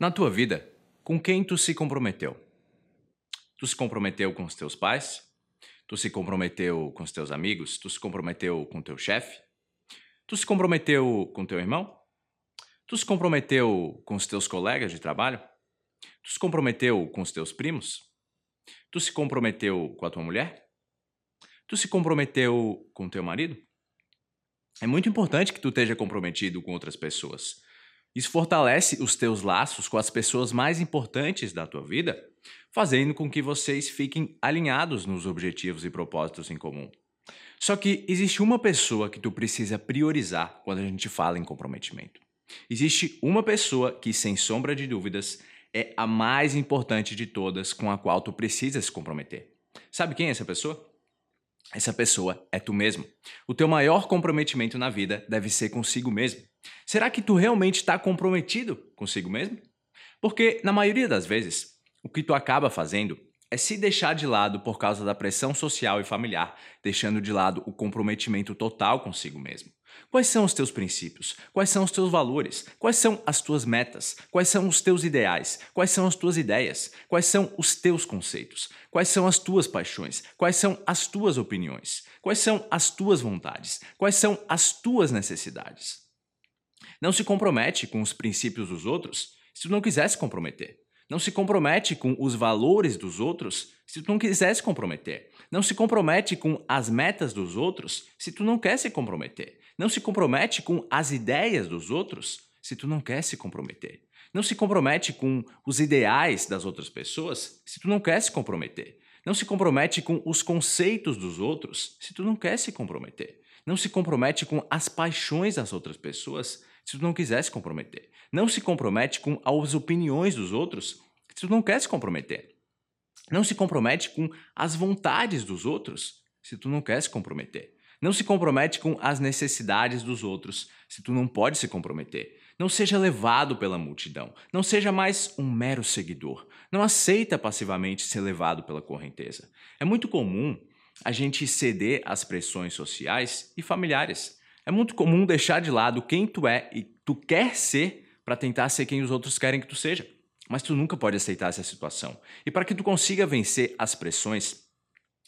Na tua vida, com quem tu se comprometeu? Tu se comprometeu com os teus pais? Tu se comprometeu com os teus amigos? Tu se comprometeu com teu chefe? Tu se comprometeu com teu irmão? Tu se comprometeu com os teus colegas de trabalho? Tu se comprometeu com os teus primos? Tu se comprometeu com a tua mulher? Tu se comprometeu com teu marido? É muito importante que tu esteja comprometido com outras pessoas. Isso fortalece os teus laços com as pessoas mais importantes da tua vida, fazendo com que vocês fiquem alinhados nos objetivos e propósitos em comum. Só que existe uma pessoa que tu precisa priorizar quando a gente fala em comprometimento. Existe uma pessoa que, sem sombra de dúvidas, é a mais importante de todas com a qual tu precisa se comprometer. Sabe quem é essa pessoa? Essa pessoa é tu mesmo. O teu maior comprometimento na vida deve ser consigo mesmo. Será que tu realmente está comprometido consigo mesmo? Porque, na maioria das vezes, o que tu acaba fazendo é se deixar de lado por causa da pressão social e familiar, deixando de lado o comprometimento total consigo mesmo. Quais são os teus princípios? Quais são os teus valores? Quais são as tuas metas? Quais são os teus ideais? Quais são as tuas ideias? Quais são os teus conceitos? Quais são as tuas paixões? Quais são as tuas opiniões? Quais são as tuas vontades? Quais são as tuas necessidades? Não se compromete com os princípios dos outros se tu não quiser se comprometer. Não se compromete com os valores dos outros se tu não quiser se comprometer. Não se compromete com as metas dos outros se tu não quer se comprometer. Não se compromete com as ideias dos outros se tu não quer se comprometer. Não se compromete com os ideais das outras pessoas se tu não quer se comprometer. Não se compromete com os conceitos dos outros se tu não quer se comprometer. Não se compromete com as paixões das outras pessoas se tu não quiser se comprometer. Não se compromete com as opiniões dos outros se tu não quer se comprometer. Não se compromete com as vontades dos outros se tu não quer se comprometer. Não se compromete com as necessidades dos outros se tu não pode se comprometer. Não seja levado pela multidão. Não seja mais um mero seguidor. Não aceita passivamente ser levado pela correnteza. É muito comum a gente ceder às pressões sociais e familiares. É muito comum deixar de lado quem tu é e tu quer ser para tentar ser quem os outros querem que tu seja. Mas tu nunca pode aceitar essa situação. E para que tu consiga vencer as pressões,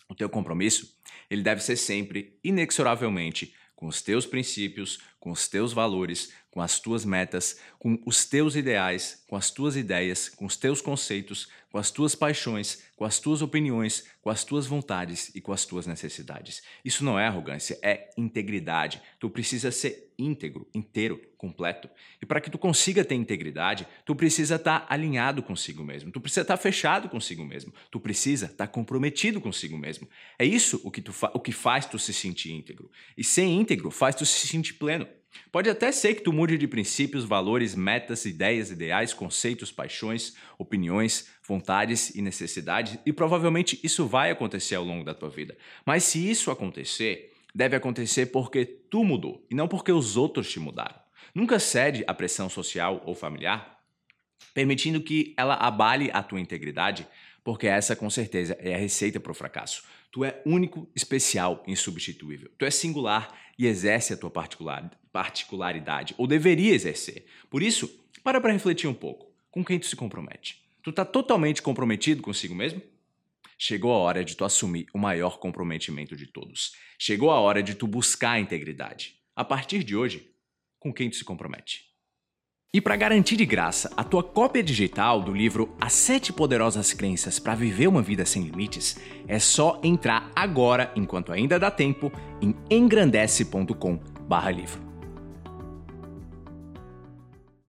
o teu compromisso, ele deve ser sempre, inexoravelmente, com os teus princípios, com os teus valores, com as tuas metas, com os teus ideais, com as tuas ideias, com os teus conceitos, com as tuas paixões, com as tuas opiniões, com as tuas vontades e com as tuas necessidades. Isso não é arrogância, é integridade. Tu precisa ser íntegro, inteiro, completo. E para que tu consiga ter integridade, tu precisa estar tá alinhado consigo mesmo. Tu precisa estar tá fechado consigo mesmo. Tu precisa estar tá comprometido consigo mesmo. É isso o que, tu o que faz tu se sentir íntegro. E ser íntegro faz tu se sentir pleno. Pode até ser que tu mude de princípios, valores, metas, ideias, ideais, conceitos, paixões, opiniões, vontades e necessidades, e provavelmente isso vai acontecer ao longo da tua vida. Mas se isso acontecer, deve acontecer porque tu mudou e não porque os outros te mudaram. Nunca cede à pressão social ou familiar, permitindo que ela abale a tua integridade, porque essa com certeza é a receita para o fracasso. Tu é único, especial, insubstituível. Tu é singular e exerce a tua particularidade, ou deveria exercer. Por isso, para para refletir um pouco. Com quem tu se compromete? Tu está totalmente comprometido consigo mesmo? Chegou a hora de tu assumir o maior comprometimento de todos. Chegou a hora de tu buscar a integridade. A partir de hoje, com quem tu se compromete? E para garantir de graça a tua cópia digital do livro As Sete Poderosas Crenças para Viver uma Vida Sem Limites, é só entrar agora, enquanto ainda dá tempo, em engrandece.com/livro.